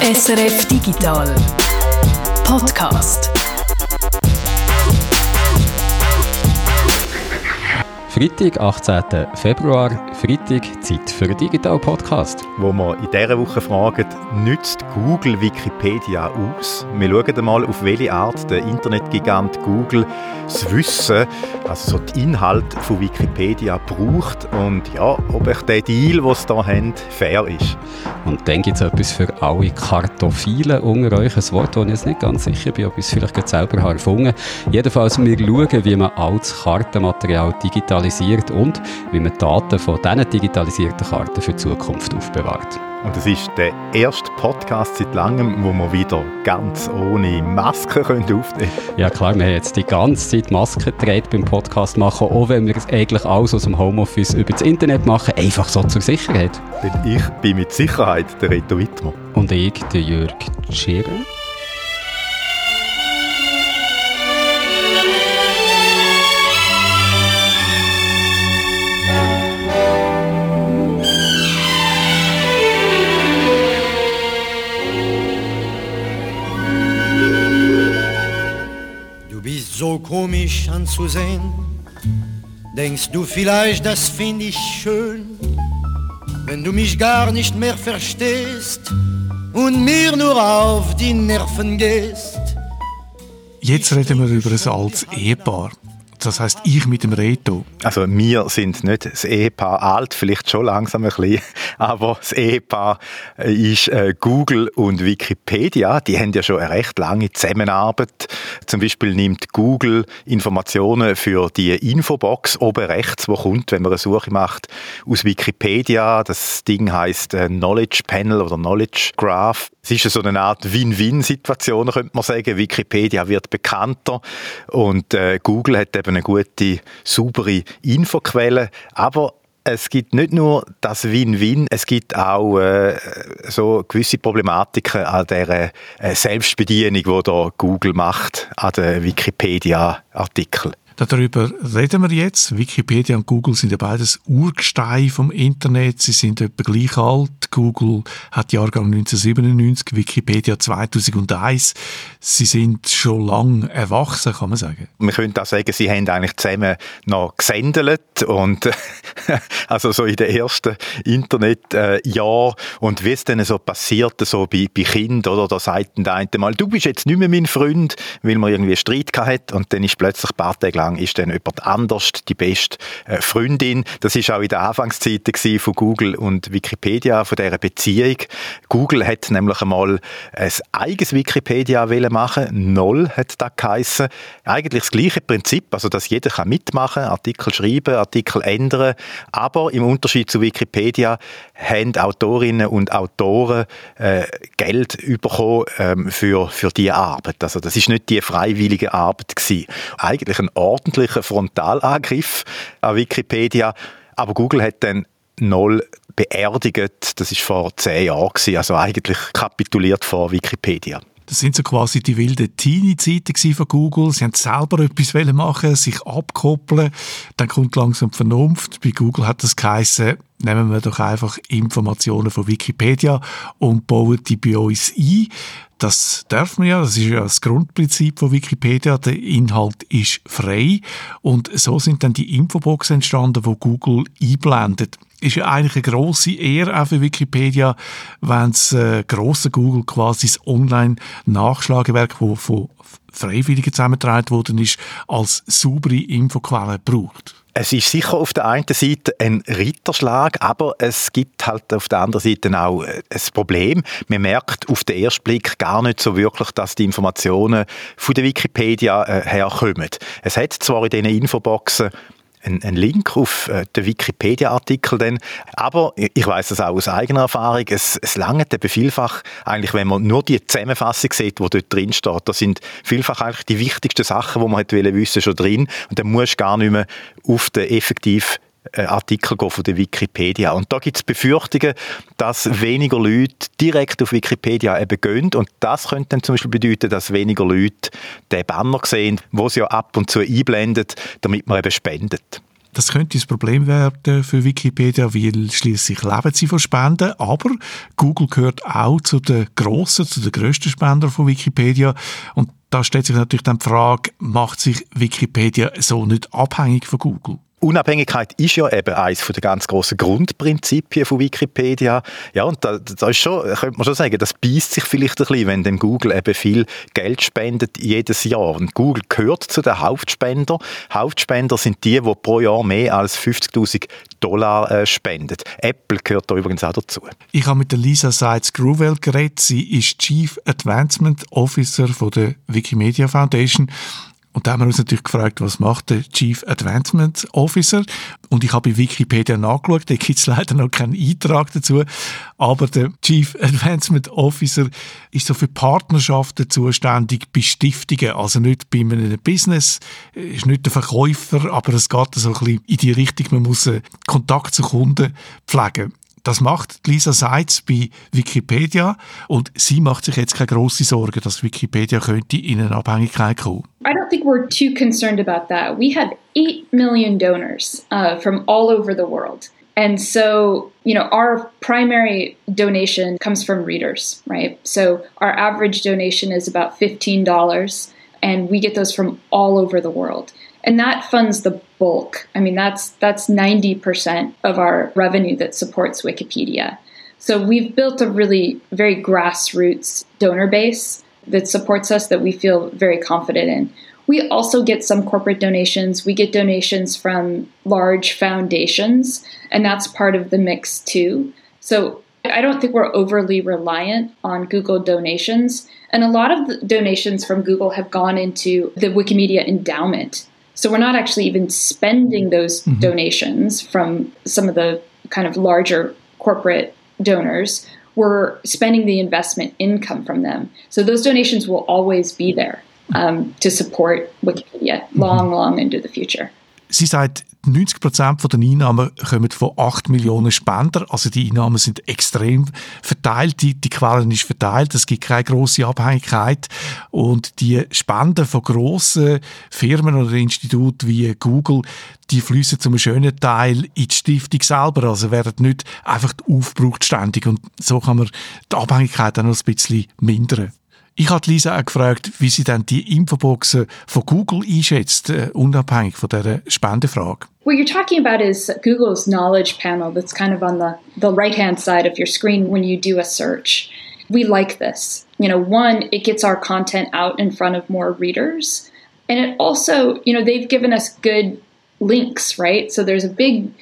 SRF Digital Podcast. Freitag, 18. Februar, Freitag, Zeit für einen Digital Podcast. Wo wir in dieser Woche fragen, nützt Google Wikipedia aus? Wir schauen einmal, auf welche Art der Internetgigant Google das Wissen, also so die Inhalte von Wikipedia braucht und ja, ob euch der Deal, den sie hier haben, fair ist. Und dann gibt es etwas für alle Kartophilen unter euch, ein Wort, das ich jetzt nicht ganz sicher bin, ob ich es vielleicht selber habe erfunden Jedenfalls, wir schauen, wie man altes Kartenmaterial digitalisiert und wie man Daten von diesen digitalisierten Karten für die Zukunft aufbewahrt. Und es ist der erste Podcast seit langem, wo wir wieder ganz ohne Maske aufnehmen können. Ja klar, wir haben jetzt die ganze Zeit Masken getragen beim Podcast machen, auch wenn wir es eigentlich alles aus dem Homeoffice über das Internet machen, einfach so zur Sicherheit. Denn ich bin mit Sicherheit der Reto Wittmer. Und ich, der Jörg Scherer. So komisch anzusehen. Denkst du vielleicht, das finde ich schön, wenn du mich gar nicht mehr verstehst und mir nur auf die Nerven gehst? Jetzt reden wir über ein altes Ehepaar. Das heißt, ich mit dem Reto. Also wir sind nicht das Ehepaar alt, vielleicht schon langsam ein bisschen, aber das Ehepaar ist äh, Google und Wikipedia. Die haben ja schon eine recht lange Zusammenarbeit. Zum Beispiel nimmt Google Informationen für die Infobox oben rechts, wo kommt, wenn man eine Suche macht, aus Wikipedia. Das Ding heißt äh, Knowledge Panel oder Knowledge Graph. Es ist so eine Art Win-Win-Situation, könnte man sagen. Wikipedia wird bekannter und äh, Google hat eben eben eine gute, saubere Infoquelle. Aber es gibt nicht nur das Win-Win, es gibt auch äh, so gewisse Problematiken an der äh, Selbstbedienung, die da Google macht, an den Wikipedia-Artikeln. Darüber reden wir jetzt. Wikipedia und Google sind ja beides Urgesteine vom Internet. Sie sind etwa gleich alt. Google hat Jahrgang 1997, Wikipedia 2001. Sie sind schon lang erwachsen, kann man sagen. Man könnte auch sagen, sie haben eigentlich zusammen noch gesendelt und also so in den ersten Internetjahren und wie es dann so passiert, so bei, bei Kindern, oder, da sagt der eine mal, du bist jetzt nicht mehr mein Freund, weil man irgendwie Streit hat und dann ist plötzlich ein paar Tage lang lang ist dann jemand anders die beste äh, Freundin. Das ist auch in der Anfangszeiten von Google und Wikipedia, von dieser Beziehung. Google hat nämlich einmal ein eigenes Wikipedia machen Null hat das geheissen. Eigentlich das gleiche Prinzip, also dass jeder kann mitmachen, Artikel schreiben, Artikel ändern, aber im Unterschied zu Wikipedia haben Autorinnen und Autoren äh, Geld bekommen ähm, für, für diese Arbeit. Also das ist nicht die freiwillige Arbeit gewesen. Eigentlich ein ordentlicher Frontalangriff an Wikipedia, aber Google hat dann null beerdigt. Das ist vor zehn Jahren also eigentlich kapituliert vor Wikipedia. Das sind so quasi die wilden Teenie-Zeiten von Google. Sie haben selber etwas machen, sich abkoppeln. Dann kommt langsam die Vernunft. Bei Google hat das geheißen, nehmen wir doch einfach Informationen von Wikipedia und bauen die bei uns ein. Das darf man ja, das ist ja das Grundprinzip von Wikipedia. Der Inhalt ist frei und so sind dann die Infoboxen entstanden, wo Google einblendet ist ja eigentlich eine grosse Ehre auch für Wikipedia, wenn das äh, grosse Google quasi das Online-Nachschlagewerk, das von Freiwilligen zusammengetragen worden ist, als saubere Infoquelle braucht. Es ist sicher auf der einen Seite ein Ritterschlag, aber es gibt halt auf der anderen Seite auch äh, ein Problem. Man merkt auf den ersten Blick gar nicht so wirklich, dass die Informationen von der Wikipedia äh, herkommen. Es hat zwar in diesen Infoboxen ein, ein Link auf äh, den Wikipedia-Artikel dann. Aber ich weiß das auch aus eigener Erfahrung. Es, es langt eben vielfach eigentlich, wenn man nur die Zusammenfassung sieht, die dort drin steht. Da sind vielfach eigentlich die wichtigsten Sachen, die man hätte wissen schon drin. Und dann musst du gar nicht mehr auf den effektiv äh, Artikel von der Wikipedia. Und da gibt es Befürchtungen, dass weniger Leute direkt auf Wikipedia eben gehen. Und das könnte dann zum Beispiel bedeuten, dass weniger Leute den Banner sehen, wo sie ja ab und zu einblendet, damit man eben spendet. Das könnte ein Problem werden für Wikipedia, weil schließlich leben sie von Spenden. Aber Google gehört auch zu den grossen, zu den grössten Spendern von Wikipedia. Und da stellt sich natürlich dann die Frage, macht sich Wikipedia so nicht abhängig von Google? Unabhängigkeit ist ja eben eines der ganz grossen Grundprinzipien von Wikipedia. Ja, und da, da ist schon, könnte man schon sagen, das beißt sich vielleicht ein bisschen, wenn dem Google eben viel Geld spendet jedes Jahr. Und Google gehört zu den Hauptspender. Hauptspender sind die, die pro Jahr mehr als 50.000 Dollar äh, spendet. Apple gehört da übrigens auch dazu. Ich habe mit Lisa Seitz Gruvel geredet. Sie ist Chief Advancement Officer von der Wikimedia Foundation. Und da haben wir uns natürlich gefragt, was macht der Chief Advancement Officer? Und ich habe bei Wikipedia nachgeschaut, da gibt es leider noch keinen Eintrag dazu, aber der Chief Advancement Officer ist so für Partnerschaften zuständig bei Stiftungen, also nicht bei einem Business, ist nicht der Verkäufer, aber es geht so ein bisschen in die Richtung, man muss äh, Kontakt zu Kunden pflegen. Das macht Lisa Seitz bei Wikipedia und sie macht sich jetzt keine grosse Sorgen, dass Wikipedia könnte in eine Abhängigkeit kommen. I don't think we're too concerned about that. We had 8 million donors uh, from all over the world. And so, you know, our primary donation comes from readers, right? So our average donation is about $15 and we get those from all over the world and that funds the bulk. I mean, that's that's 90% of our revenue that supports Wikipedia. So we've built a really very grassroots donor base that supports us that we feel very confident in. We also get some corporate donations. We get donations from large foundations, and that's part of the mix too. So I don't think we're overly reliant on Google donations. And a lot of the donations from Google have gone into the Wikimedia endowment. So we're not actually even spending those mm-hmm. donations from some of the kind of larger corporate donors. We're spending the investment income from them. So those donations will always be there um, to support Wikipedia mm-hmm. long, long into the future. Sie sagt, 90 Prozent der Einnahmen kommen von 8 Millionen Spender. Also die Einnahmen sind extrem verteilt. Die, die Quellen ist verteilt. Es gibt keine große Abhängigkeit. Und die Spenden von grossen Firmen oder Instituten wie Google, die fließen zum schönen Teil in die Stiftung selber. Also werden nicht einfach aufgebraucht ständig. Und so kann man die Abhängigkeit dann noch ein bisschen mindern. Ich habe Lisa auch gefragt, wie sie die Infoboxen von Google einschätzt, äh, unabhängig von. What you're talking about is Google's knowledge panel that's kind of on the, the right-hand side of your screen when you do a search. We like this. You know, one, it gets our content out in front of more readers. And it also, you know, they've given us good links, right? So there's a big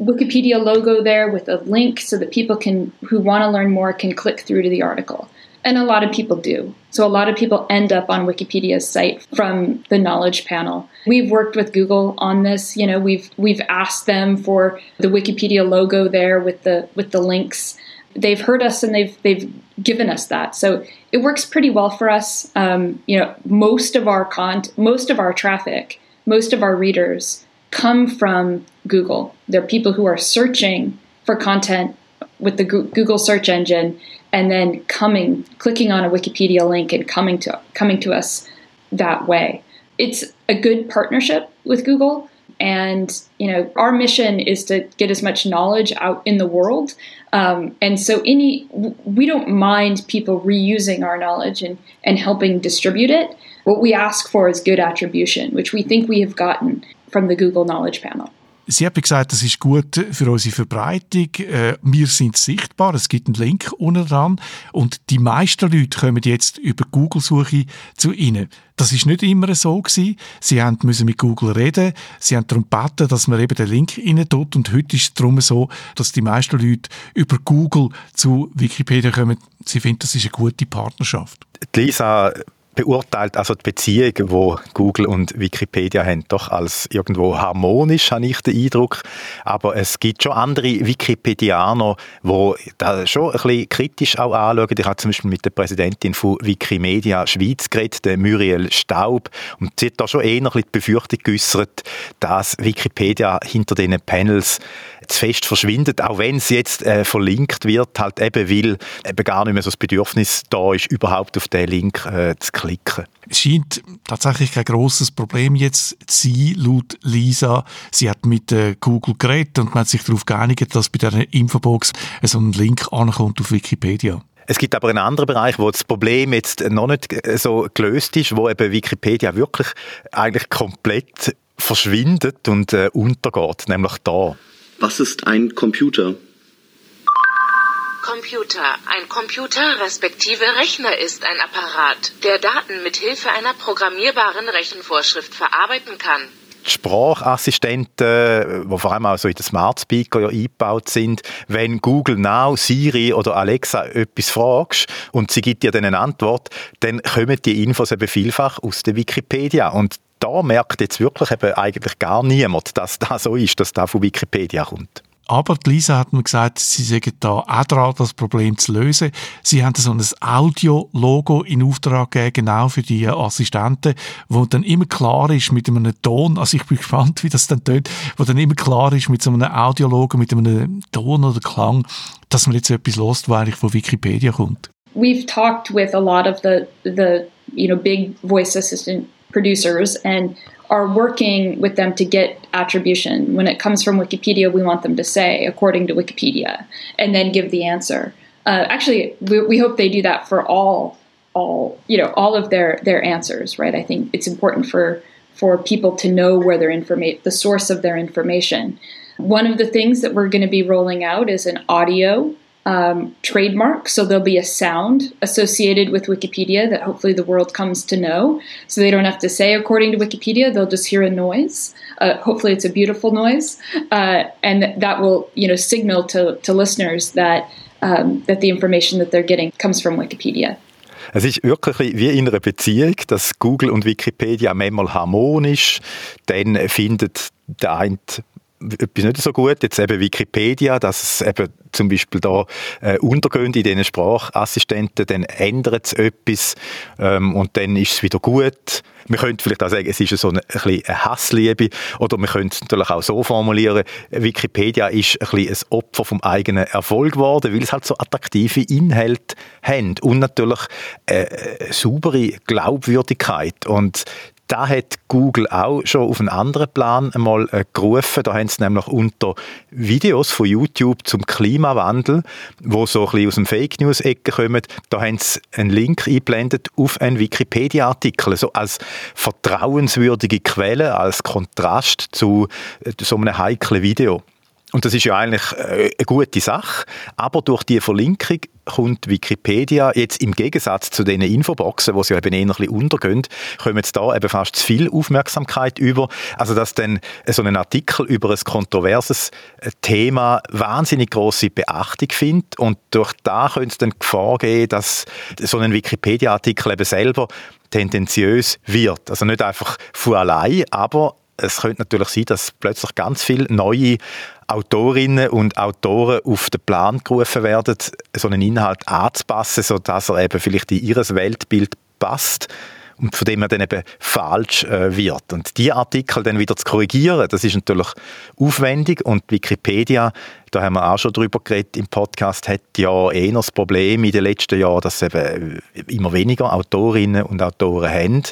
Wikipedia logo there with a link so that people can who want to learn more can click through to the article. And a lot of people do. So a lot of people end up on Wikipedia's site from the knowledge panel. We've worked with Google on this. You know, we've we've asked them for the Wikipedia logo there with the with the links. They've heard us and they've they've given us that. So it works pretty well for us. Um, you know, most of our con most of our traffic, most of our readers come from Google. They're people who are searching for content with the Google search engine and then coming clicking on a wikipedia link and coming to coming to us that way. It's a good partnership with google and you know our mission is to get as much knowledge out in the world. Um, and so any we don't mind people reusing our knowledge and, and helping distribute it. What we ask for is good attribution which we think we have gotten from the google knowledge panel Sie haben gesagt, das ist gut für unsere Verbreitung. Äh, wir sind sichtbar, es gibt einen Link unten dran und die meisten Leute kommen jetzt über Google-Suche zu Ihnen. Das ist nicht immer so gewesen. Sie haben müssen mit Google reden, sie haben darum gebeten, dass man eben den Link rein tut und heute ist es darum so, dass die meisten Leute über Google zu Wikipedia kommen. Sie finden, das ist eine gute Partnerschaft. Lisa beurteilt also die Beziehung, wo Google und Wikipedia haben, doch als irgendwo harmonisch, habe ich den Eindruck. Aber es gibt schon andere Wikipedianer, die da schon ein bisschen kritisch auch anschauen. Ich habe zum Beispiel mit der Präsidentin von Wikimedia Schweiz geredet, der Muriel Staub, und sie hat da schon eher ein bisschen die Befürchtung geäußert, dass Wikipedia hinter diesen Panels zu fest verschwindet, auch wenn es jetzt äh, verlinkt wird, halt eben, weil eben gar nicht mehr so das Bedürfnis da ist, überhaupt auf den Link äh, zu klicken. Es scheint tatsächlich kein großes Problem jetzt zu sein, laut Lisa. Sie hat mit äh, Google geredet und man hat sich darauf geeinigt, dass bei der Infobox so ein Link ankommt auf Wikipedia. Es gibt aber einen anderen Bereich, wo das Problem jetzt noch nicht so gelöst ist, wo eben Wikipedia wirklich eigentlich komplett verschwindet und äh, untergeht, nämlich da. Was ist ein Computer? Computer. Ein Computer respektive Rechner ist ein Apparat, der Daten mit Hilfe einer programmierbaren Rechenvorschrift verarbeiten kann. Die Sprachassistenten, die vor allem auch so in den Smart Speaker ja eingebaut sind, wenn Google Now, Siri oder Alexa etwas fragst und sie gibt dir dann eine Antwort, dann kommen die Infos eben vielfach aus der Wikipedia und da merkt jetzt wirklich eben eigentlich gar niemand, dass das so ist, dass das von Wikipedia kommt. Aber Lisa hat mir gesagt, sie sägen da auch dran, das Problem zu lösen. Sie haben so ein Audio-Logo in Auftrag gegeben, genau für die Assistenten, wo dann immer klar ist mit einem Ton, also ich bin gespannt, wie das dann tönt, wo dann immer klar ist mit so einem Audio-Logo, mit einem Ton oder Klang, dass man jetzt etwas lost, was eigentlich von Wikipedia kommt. We've talked with a lot of the, the you know, big voice assistant producers and are working with them to get attribution. When it comes from Wikipedia, we want them to say, according to Wikipedia, and then give the answer. Uh, actually, we, we hope they do that for all, all you know, all of their their answers. Right? I think it's important for for people to know where their information, the source of their information. One of the things that we're going to be rolling out is an audio um, trademark. So there'll be a sound associated with Wikipedia that hopefully the world comes to know. So they don't have to say according to Wikipedia; they'll just hear a noise. Uh, hopefully, it's a beautiful noise, uh, and that will you know signal to, to listeners that um, that the information that they're getting comes from Wikipedia. Es ist wirklich wie in einer Beziehung, dass Google und Wikipedia manchmal harmonisch, dann findet der eine etwas nicht so gut, jetzt eben Wikipedia, dass es eben zum Beispiel da äh, untergehen in diesen Sprachassistenten, dann ändert es etwas ähm, und dann ist es wieder gut. Wir könnten vielleicht auch sagen, es ist so eine, ein bisschen eine Hassliebe oder wir können es natürlich auch so formulieren, Wikipedia ist ein bisschen ein Opfer vom eigenen Erfolg geworden, weil es halt so attraktive Inhalte haben. Und natürlich äh, saubere Glaubwürdigkeit. Und da hat Google auch schon auf einen anderen Plan einmal äh, gerufen. Da haben sie nämlich unter Videos von YouTube zum Klimawandel, wo so ein bisschen aus dem Fake News Ecke kommen, da haben sie einen Link eingeblendet auf einen Wikipedia-Artikel, so als vertrauenswürdige Quelle, als Kontrast zu äh, so einem heiklen Video. Und das ist ja eigentlich äh, eine gute Sache. Aber durch die Verlinkung kommt Wikipedia jetzt im Gegensatz zu den Infoboxen, wo sie eben eher ein bisschen untergehen, kommen jetzt da eben fast zu viel Aufmerksamkeit über. Also, dass dann so ein Artikel über ein kontroverses äh, Thema wahnsinnig große Beachtung findet und durch da könnte es dann Gefahr geben, dass so ein Wikipedia-Artikel eben selber tendenziös wird. Also nicht einfach von allein, aber es könnte natürlich sein, dass plötzlich ganz viele neue Autorinnen und Autoren auf den Plan gerufen werden, so einen Inhalt anzupassen, sodass er eben vielleicht in ihr Weltbild passt und von dem er dann eben falsch äh, wird. Und die Artikel dann wieder zu korrigieren, das ist natürlich aufwendig und Wikipedia, da haben wir auch schon drüber geredet im Podcast, hat ja eher das Problem in den letzten Jahren, dass eben immer weniger Autorinnen und Autoren haben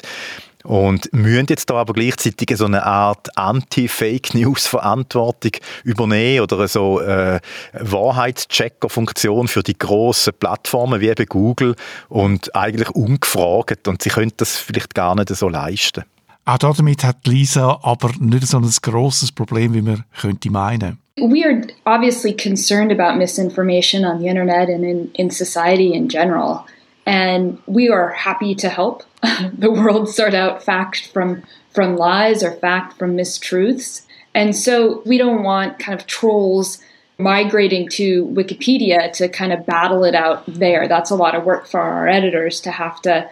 und müssen jetzt da aber gleichzeitig so eine Art Anti-Fake-News-Verantwortung übernehmen oder so äh, Wahrheitschecker-Funktion für die grossen Plattformen wie eben Google und eigentlich ungefragt und sie können das vielleicht gar nicht so leisten. Auch damit hat Lisa aber nicht so ein grosses Problem, wie man könnte meinen. We are obviously concerned about misinformation on the internet and in, in society in general. And we are happy to help the world sort out fact from from lies or fact from mistruths. And so we don't want kind of trolls migrating to Wikipedia to kind of battle it out there. That's a lot of work for our editors to have to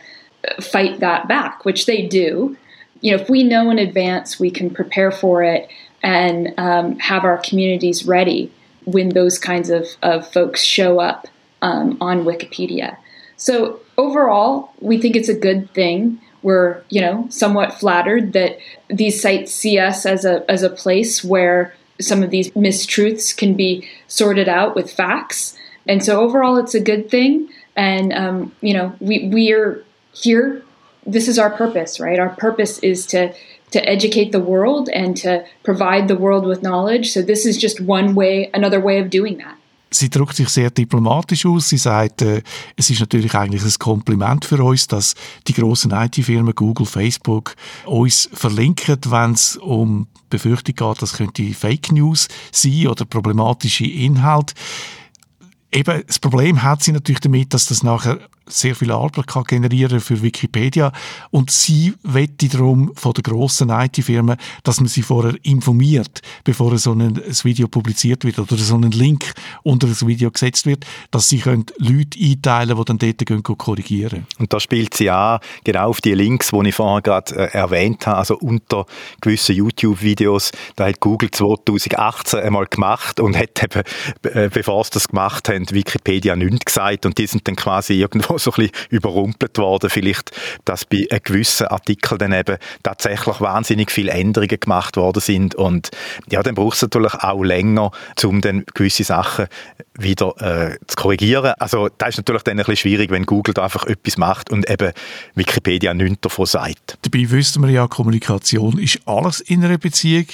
uh, fight that back, which they do. You know, if we know in advance, we can prepare for it and um, have our communities ready when those kinds of, of folks show up um, on Wikipedia. So overall, we think it's a good thing. We're, you know, somewhat flattered that these sites see us as a as a place where some of these mistruths can be sorted out with facts. And so overall, it's a good thing. And um, you know, we we are here this is our purpose, right? Our purpose is to to educate the world and to provide the world with knowledge. So this is just one way, another way of doing that. Sie drückt sich sehr diplomatisch aus. Sie sagt, äh, es ist natürlich eigentlich ein Kompliment für uns, dass die großen IT-Firmen Google, Facebook uns verlinken, wenn es um Befürchtung geht, das könnte Fake News sein oder problematische Inhalte. Eben, das Problem hat sie natürlich damit, dass das nachher sehr viel Arbeit kann generieren für Wikipedia. Und sie wette darum von der grossen IT-Firmen, dass man sie vorher informiert, bevor so ein, Video publiziert wird oder so ein Link unter das Video gesetzt wird, dass sie können Leute einteilen können, die dann dort gehen, korrigieren. Und da spielt sie an, genau auf die Links, die ich vorher gerade äh, erwähnt habe, also unter gewissen YouTube-Videos, da hat Google 2018 einmal gemacht und hat eben, äh, bevor sie das gemacht haben, Wikipedia nichts gesagt. Und die sind dann quasi irgendwo so ein bisschen überrumpelt worden, vielleicht, dass bei einem gewissen Artikel dann eben tatsächlich wahnsinnig viele Änderungen gemacht worden sind und ja, dann braucht es natürlich auch länger, um dann gewisse Sachen wieder äh, zu korrigieren. Also das ist natürlich dann ein bisschen schwierig, wenn Google da einfach etwas macht und eben Wikipedia nichts davon sagt. Dabei wissen wir ja, Kommunikation ist alles in einer Beziehung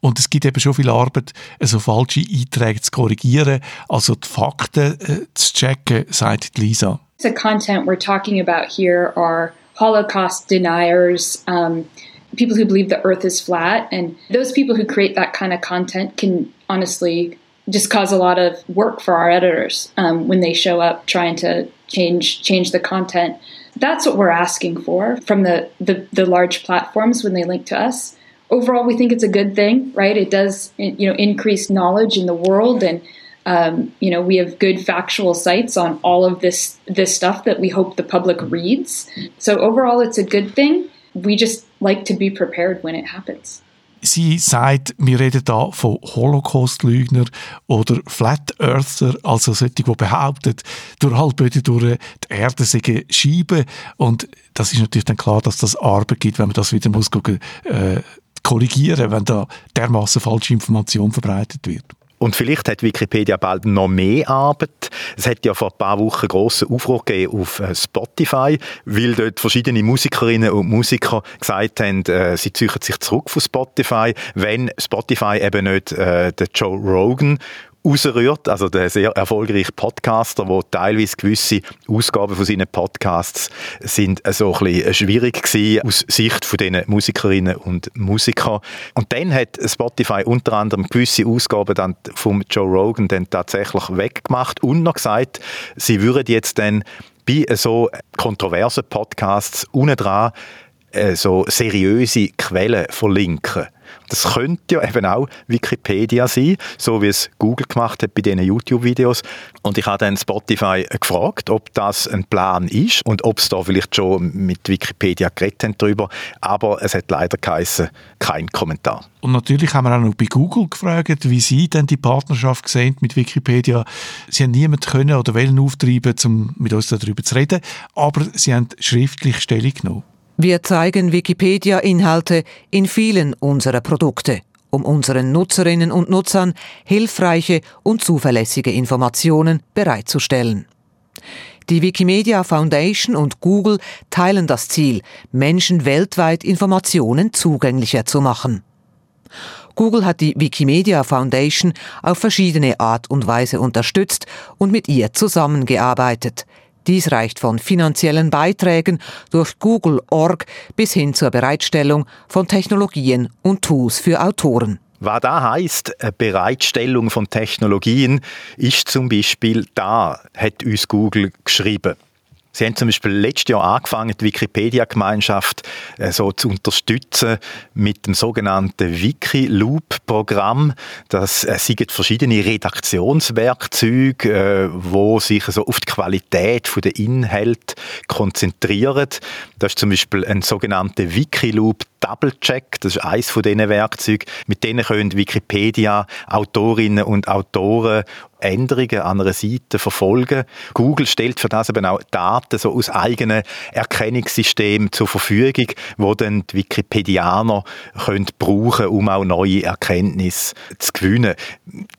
und es gibt eben schon viel Arbeit, so falsche Einträge zu korrigieren, also die Fakten äh, zu checken, sagt Lisa. The content we're talking about here are Holocaust deniers, um, people who believe the earth is flat, and those people who create that kind of content can honestly just cause a lot of work for our editors um, when they show up trying to change change the content. That's what we're asking for from the, the, the large platforms when they link to us. Overall, we think it's a good thing, right? It does you know increase knowledge in the world, and um, you know we have good factual sites on all of this this stuff that we hope the public reads. So overall, it's a good thing. We just like to be prepared when it happens. Sie sagt, wir reden da von Holocaust-Lügner oder Flat Earther, also solche, die behaupten, durch Halbböden durch die Erde sei Scheiben. Und das ist natürlich dann klar, dass das Arbeit gibt, wenn man das wieder muss äh, korrigieren, wenn da dermaßen falsche Information verbreitet wird. Und vielleicht hat Wikipedia bald noch mehr Arbeit. Es hat ja vor ein paar Wochen grossen Aufruhr gegeben auf äh, Spotify, weil dort verschiedene Musikerinnen und Musiker gesagt haben, äh, sie ziehen sich zurück von Spotify, wenn Spotify eben nicht äh, der Joe Rogan rausrührt, also der sehr erfolgreiche Podcaster, wo teilweise gewisse Ausgaben von seinen Podcasts sind so ein bisschen schwierig gewesen aus Sicht von den Musikerinnen und Musiker. Und dann hat Spotify unter anderem gewisse Ausgaben dann vom Joe Rogan dann tatsächlich weggemacht und noch gesagt, sie würden jetzt dann bei so kontroversen Podcasts unten dran äh, so seriöse Quellen verlinken. Das könnte ja eben auch Wikipedia sein, so wie es Google gemacht hat bei diesen YouTube-Videos. Und ich habe dann Spotify gefragt, ob das ein Plan ist und ob es da vielleicht schon mit Wikipedia geredet haben darüber. Aber es hat leider geheißen, kein Kommentar. Und natürlich haben wir auch noch bei Google gefragt, wie sie denn die Partnerschaft sehen mit Wikipedia. Sie haben niemanden können oder wollen auftreiben, um mit uns darüber zu reden, aber sie haben schriftlich Stellung genommen. Wir zeigen Wikipedia-Inhalte in vielen unserer Produkte, um unseren Nutzerinnen und Nutzern hilfreiche und zuverlässige Informationen bereitzustellen. Die Wikimedia Foundation und Google teilen das Ziel, Menschen weltweit Informationen zugänglicher zu machen. Google hat die Wikimedia Foundation auf verschiedene Art und Weise unterstützt und mit ihr zusammengearbeitet – dies reicht von finanziellen Beiträgen durch Google.org bis hin zur Bereitstellung von Technologien und Tools für Autoren. Was da heißt, Bereitstellung von Technologien, ist zum Beispiel da, hat uns Google geschrieben. Sie haben zum Beispiel letztes Jahr angefangen, die Wikipedia-Gemeinschaft äh, so zu unterstützen mit dem sogenannten Wikiloop-Programm. Das äh, sind verschiedene Redaktionswerkzeuge, äh, wo sich so auf die Qualität der Inhalte konzentrieren. Das ist zum Beispiel ein sogenannter Wikiloop Double Check, das ist eines von diesen Werkzeugen. Mit denen können Wikipedia Autorinnen und Autoren Änderungen an einer Seite verfolgen. Google stellt für das eben auch Daten so aus eigenen Erkennungssystemen zur Verfügung, wo dann die Wikipedianer können brauchen, um auch neue Erkenntnisse zu gewinnen.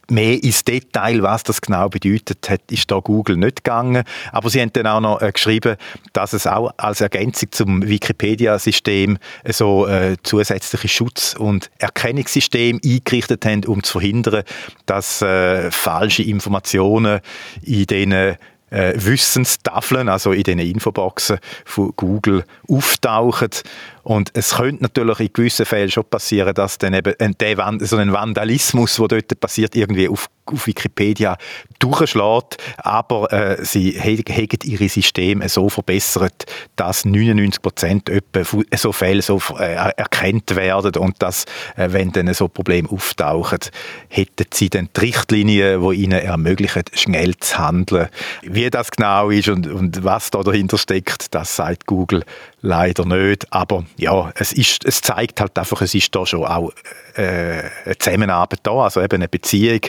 Mehr ins Detail, was das genau bedeutet hat, ist da Google nicht gegangen. Aber sie haben dann auch noch äh, geschrieben, dass es auch als Ergänzung zum Wikipedia-System so äh, zusätzliche Schutz- und Erkennungssystem eingerichtet haben, um zu verhindern, dass äh, falsche Informationen in den äh, Wissenstafeln, also in den Infoboxen von Google auftauchen. Und es könnte natürlich in gewissen Fällen schon passieren, dass dann eben der, so ein Vandalismus, der dort passiert, irgendwie auf, auf Wikipedia durchschlägt. Aber äh, sie haben ihre Systeme so verbessert, dass 99 Prozent so Fälle so äh, erkannt werden und dass, äh, wenn dann so Probleme auftauchen, hätten sie dann die Richtlinien, die ihnen ermöglichen, schnell zu handeln. Wie das genau ist und, und was da dahinter steckt, das sagt Google leider nicht. Aber ja, es, ist, es zeigt halt einfach, es ist da schon auch äh, eine Zusammenarbeit da, also eben eine Beziehung.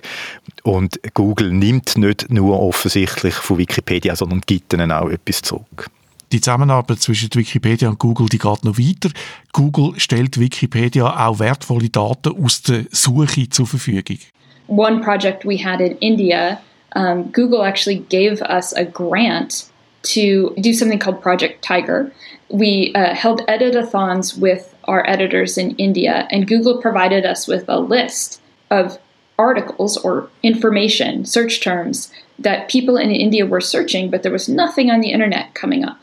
Und Google nimmt nicht nur offensichtlich von Wikipedia, sondern gibt ihnen auch etwas zurück. Die Zusammenarbeit zwischen Wikipedia und Google, die geht noch weiter. Google stellt Wikipedia auch wertvolle Daten aus der Suche zur Verfügung. One project we had in India, um, Google actually gave us a grant to do something called Project Tiger. We uh, held editathons with our editors in India, and Google provided us with a list of articles or information, search terms that people in India were searching, but there was nothing on the internet coming up.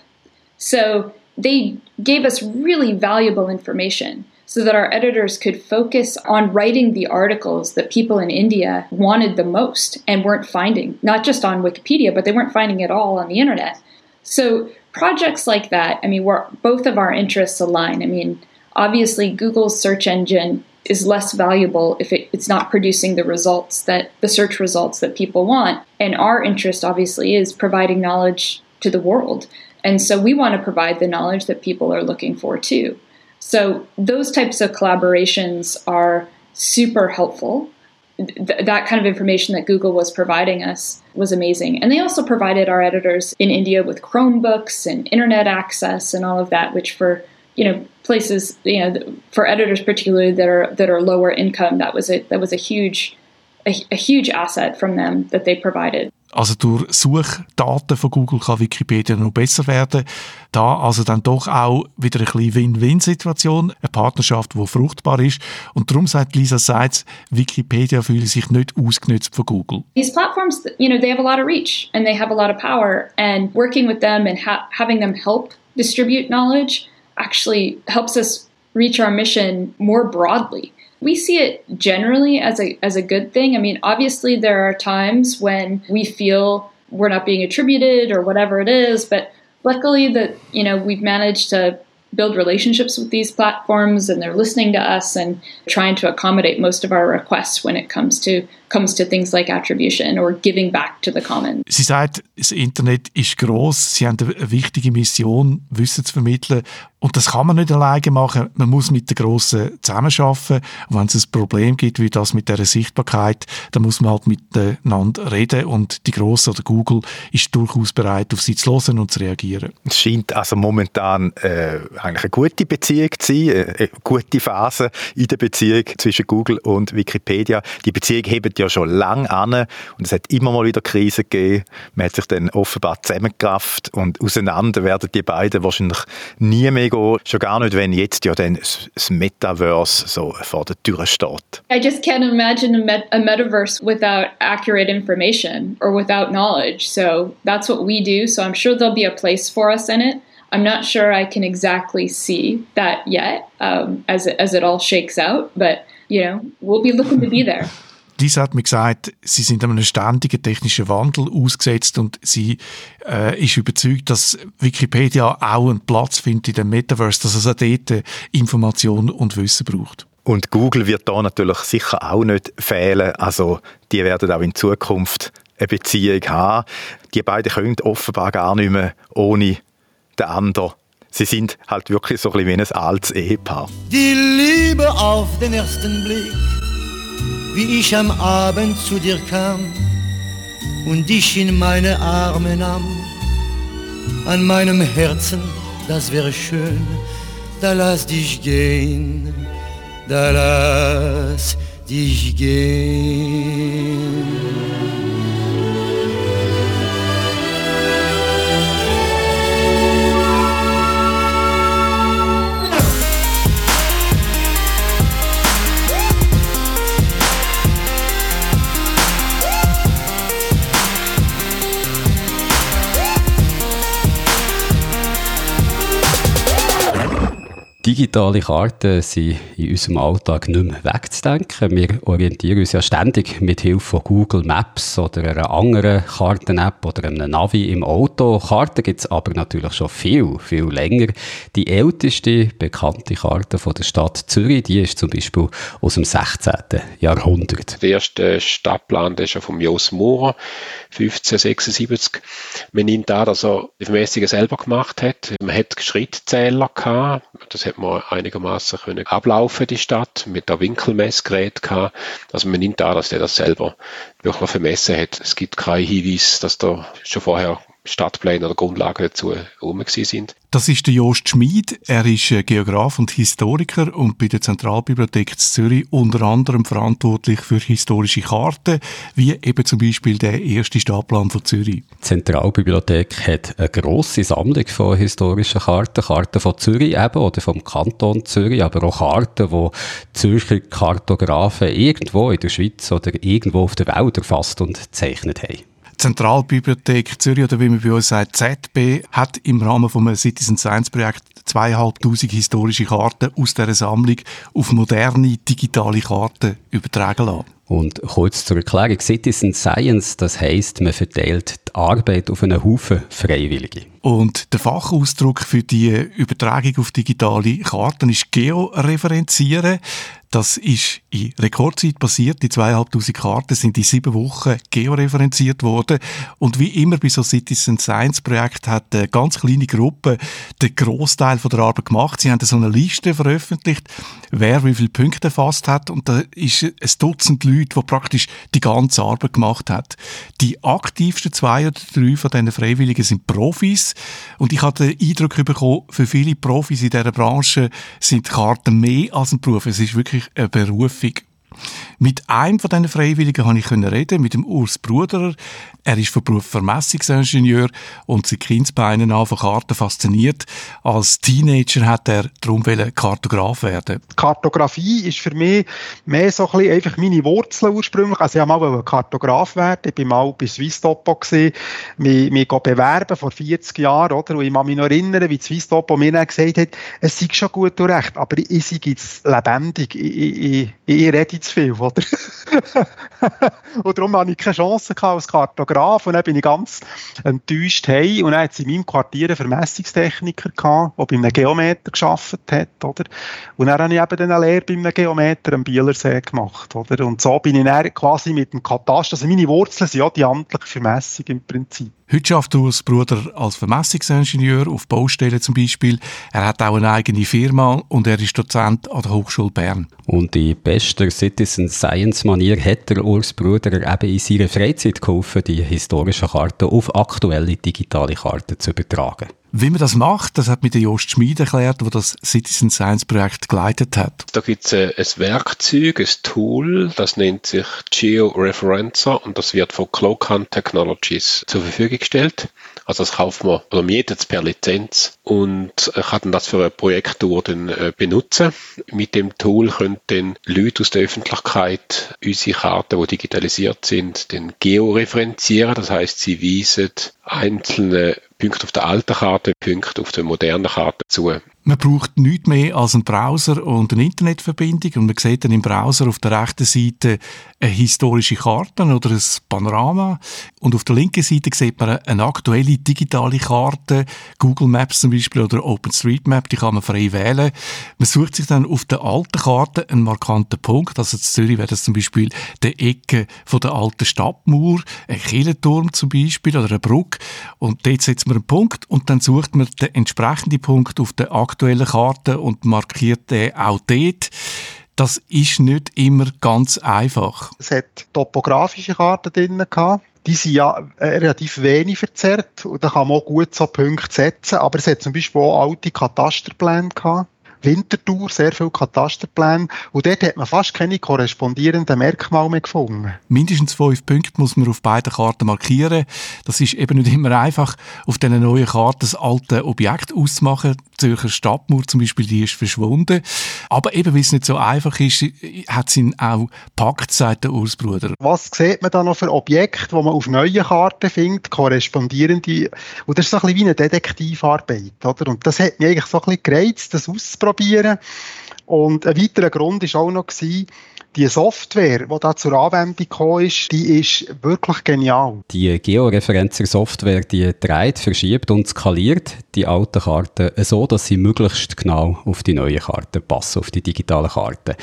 So they gave us really valuable information so that our editors could focus on writing the articles that people in India wanted the most and weren't finding, not just on Wikipedia, but they weren't finding it all on the internet. So projects like that, I mean, we're, both of our interests align. I mean, obviously, Google's search engine is less valuable if it, it's not producing the results that the search results that people want. And our interest, obviously, is providing knowledge to the world. And so we want to provide the knowledge that people are looking for too. So those types of collaborations are super helpful th- that kind of information that Google was providing us was amazing. And they also provided our editors in India with Chromebooks and internet access and all of that, which for you know places you know for editors particularly that are that are lower income, that was a that was a huge a, a huge asset from them that they provided. Also durch Suchdaten von Google kann Wikipedia noch besser werden. Da also dann doch auch wieder eine kleine Win-Win-Situation, eine Partnerschaft, die fruchtbar ist. Und darum sagt Lisa Seitz, Wikipedia fühle sich nicht ausgenutzt von Google. These platforms, you know, they have a lot of reach and they have a lot of power and working with them and ha having them help distribute knowledge actually helps us reach our mission more broadly. We see it generally as a as a good thing. I mean, obviously there are times when we feel we're not being attributed or whatever it is, but luckily that you know we've managed to build relationships with these platforms and they're listening to us and trying to accommodate most of our requests when it comes to comes to things like attribution or giving back to the commons. Sie sagt, das Internet ist groß, sie haben eine wichtige Mission, Wissen zu vermitteln und das kann man nicht alleine machen. Man muss mit den Grossen zusammenarbeiten. Und wenn es ein Problem gibt, wie das mit der Sichtbarkeit, dann muss man halt miteinander reden und die Grossen oder Google ist durchaus bereit, auf sie zu hören und zu reagieren. Es scheint also momentan äh, eigentlich eine gute Beziehung zu sein, äh, eine gute Phase in der Beziehung zwischen Google und Wikipedia. Die Beziehung hebt ja schon lange an und es hat immer mal wieder Krisen gegeben. Man hat sich dann offenbar zusammengerafft und auseinander werden die beiden wahrscheinlich nie mehr gehen. Schon gar nicht, wenn jetzt ja dann das Metaverse so vor der Tür steht. I just can't imagine a, met a metaverse without accurate information or without knowledge. So that's what we do. So I'm sure there'll be a place for us in it. I'm not sure I can exactly see that yet um, as, it, as it all shakes out, but you know, we'll be looking to be there. Lisa hat mir gesagt, sie sind einem ständigen technischen Wandel ausgesetzt und sie äh, ist überzeugt, dass Wikipedia auch einen Platz findet in dem Metaverse, dass es auch dort Information und Wissen braucht. Und Google wird da natürlich sicher auch nicht fehlen. Also die werden auch in Zukunft eine Beziehung haben. Die beiden können offenbar gar nicht mehr ohne den anderen. Sie sind halt wirklich so ein bisschen wie ein altes Ehepaar. Die Liebe auf den ersten Blick wie ich am Abend zu dir kam und dich in meine Arme nahm. An meinem Herzen, das wäre schön, da lass dich gehen, da lass dich gehen. Digitale Karten sind in unserem Alltag nicht mehr wegzudenken. Wir orientieren uns ja ständig mit Hilfe von Google Maps oder einer anderen Karten-App oder einem Navi im Auto. Karten gibt es aber natürlich schon viel, viel länger. Die älteste bekannte Karte von der Stadt Zürich, die ist zum Beispiel aus dem 16. Jahrhundert. Der erste Stadtplan der ist ja von Jos Maurer 1576. Man nimmt da, dass er die Vermessungen selber gemacht hat. Man hat Schrittzähler gehabt. Das hat man einigermaßen können ablaufen, die Stadt, mit der Winkelmessgerät gehabt. Also man nimmt da, dass der das selber wirklich vermessen hat. Es gibt keinen Hinweis, dass da schon vorher Stadtpläne oder Grundlagen dazu herum sind. Das ist der Jost Schmid. Er ist äh, Geograf und Historiker und bei der Zentralbibliothek Zürich unter anderem verantwortlich für historische Karten, wie eben zum Beispiel der erste Stadtplan von Zürich. Die Zentralbibliothek hat eine grosse Sammlung von historischen Karten, Karten von Zürich eben oder vom Kanton Zürich, aber auch Karten, die Zürcher Kartografen irgendwo in der Schweiz oder irgendwo auf der Welt erfasst und gezeichnet haben. Zentralbibliothek Zürich oder wie man bei uns sagt, ZB, hat im Rahmen vom Citizen Science Projekt zweieinhalbtausend historische Karten aus dieser Sammlung auf moderne digitale Karten übertragen lassen. Und kurz zur Erklärung, Citizen Science, das heisst, man verteilt die Arbeit auf einen Haufen Freiwillige. Und der Fachausdruck für die Übertragung auf digitale Karten ist Georeferenzieren. Das ist in Rekordzeit passiert. Die zweieinhalbtausend Karten sind in sieben Wochen georeferenziert worden. Und wie immer bei so Citizen Science Projekt hat eine ganz kleine Gruppe den Großteil der Arbeit gemacht. Sie haben so eine Liste veröffentlicht, wer wie viele Punkte erfasst hat. Und da ist ein Dutzend Leute, die praktisch die ganze Arbeit gemacht hat. Die aktivsten zwei oder drei von diesen Freiwilligen sind Profis. Und ich hatte den Eindruck bekommen, für viele Profis in dieser Branche sind Karten mehr als ein Beruf. Es ist wirklich eine Berufung. Mit einem von diesen Freiwilligen konnte ich reden, mit dem Urs Bruderer. Er ist von Beruf Vermessungsingenieur und seit Kindsbeinen an von Karten fasziniert. Als Teenager hat er darum Kartograf werden. Kartografie ist für mich mehr so ein bisschen einfach meine Wurzeln ursprünglich. Also ich wollte mal Kartograf werden. Ich war mal bei Swisstopo gewesen, mich, mich bewerben vor 40 Jahren, oder? Und ich kann mich noch erinnern, wie Swisstopo mir dann gesagt hat, es sei schon gut und recht, aber ich sei jetzt lebendig. Ich, ich, ich, ich rede zu viel, oder? und darum hatte ich keine Chance als Kartograf und dann bin ich ganz enttäuscht hey und dann hat es in meinem Quartier einen Vermessungstechniker gehabt, der bei einem Geometer geschafft hat, oder? Und dann habe ich eben eine Lehre bei einem Geometer am Bielersee gemacht, oder? Und so bin ich dann quasi mit dem Kataster, also meine Wurzeln sind ja die amtliche Vermessung im Prinzip. Heute schafft Urs Bruder als Vermessungsingenieur auf Baustellen zum Beispiel. Er hat auch eine eigene Firma und er ist Dozent an der Hochschule Bern. Und in bester Citizen Science Manier hat der Urs Bruder eben in seiner Freizeit geholfen, die historischen Karten auf aktuelle digitale Karten zu übertragen. Wie man das macht, das hat mir der Jost Schmid erklärt, der das Citizen Science Projekt geleitet hat. Da gibt es ein Werkzeug, ein Tool, das nennt sich GeoReferencer und das wird von Cloakhunt Technologies zur Verfügung gestellt. Also das kauft man oder mietet es per Lizenz und kann das für Projekttour dann äh, benutzen. Mit dem Tool können dann Leute aus der Öffentlichkeit unsere Karten, die digitalisiert sind, dann georeferenzieren. Das heißt, sie weisen einzelne Punkte auf der alten Karte, Punkte auf der modernen Karte zu. Man braucht nichts mehr als einen Browser und eine Internetverbindung und man sieht dann im Browser auf der rechten Seite eine historische Karte oder ein Panorama und auf der linken Seite sieht man eine aktuelle digitale Karte, Google Maps zum Beispiel oder OpenStreetMap, die kann man frei wählen. Man sucht sich dann auf der alten Karte einen markanten Punkt, also in Zürich wäre das zum Beispiel die Ecke von der alten Stadtmauer, ein Kirchenturm zum Beispiel oder eine Brücke und dort setzt man einen Punkt und dann sucht man den entsprechenden Punkt auf der aktuellen Karte und markiert den auch dort. Das ist nicht immer ganz einfach. Es hat topografische Karten drin gehabt. Die sind ja äh, relativ wenig verzerrt und da kann man auch gut so Punkte setzen. Aber es hat zum Beispiel auch alte Katasterpläne gehabt. Winterthur sehr viele Katasterpläne und dort hat man fast keine korrespondierenden Merkmale mehr gefunden. Mindestens fünf Punkte muss man auf beiden Karten markieren. Das ist eben nicht immer einfach, auf diesen neuen Karten das alte Objekt auszumachen. Zürcher Stadtmauer zum Beispiel, die ist verschwunden. Aber eben, weil es nicht so einfach ist, hat es ihn auch packt, sagt der Urs Bruder. Was sieht man da noch für Objekte, die man auf neuen Karten findet, korrespondierende, und das ist so ein bisschen wie eine Detektivarbeit, oder? Und das hat mich eigentlich so ein bisschen gereizt, das auszuprobieren. Und ein weiterer Grund war auch noch, gewesen, die Software, die da zur Anwendung gekommen ist, die ist wirklich genial. Die Georeferenzer-Software, die dreht, verschiebt und skaliert die alten Karten so, dass sie möglichst genau auf die neuen Karten passen, auf die digitalen Karten.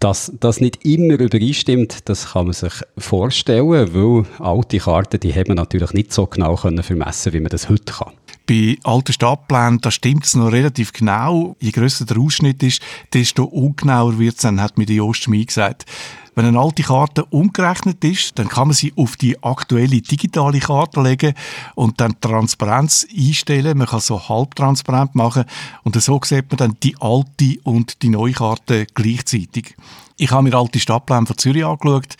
Dass das nicht immer übereinstimmt, das kann man sich vorstellen, weil alte Karten, die haben natürlich nicht so genau können vermessen, wie man das heute kann. Bei alten Stadtplänen, da stimmt es noch relativ genau. Je grösser der Ausschnitt ist, desto ungenauer wird es dann, hat mir die Jost Schmid gesagt. Wenn eine alte Karte umgerechnet ist, dann kann man sie auf die aktuelle digitale Karte legen und dann Transparenz einstellen. Man kann so halbtransparent machen und so sieht man dann die alte und die neue Karte gleichzeitig. Ich habe mir alte Stadtpläne von Zürich angeschaut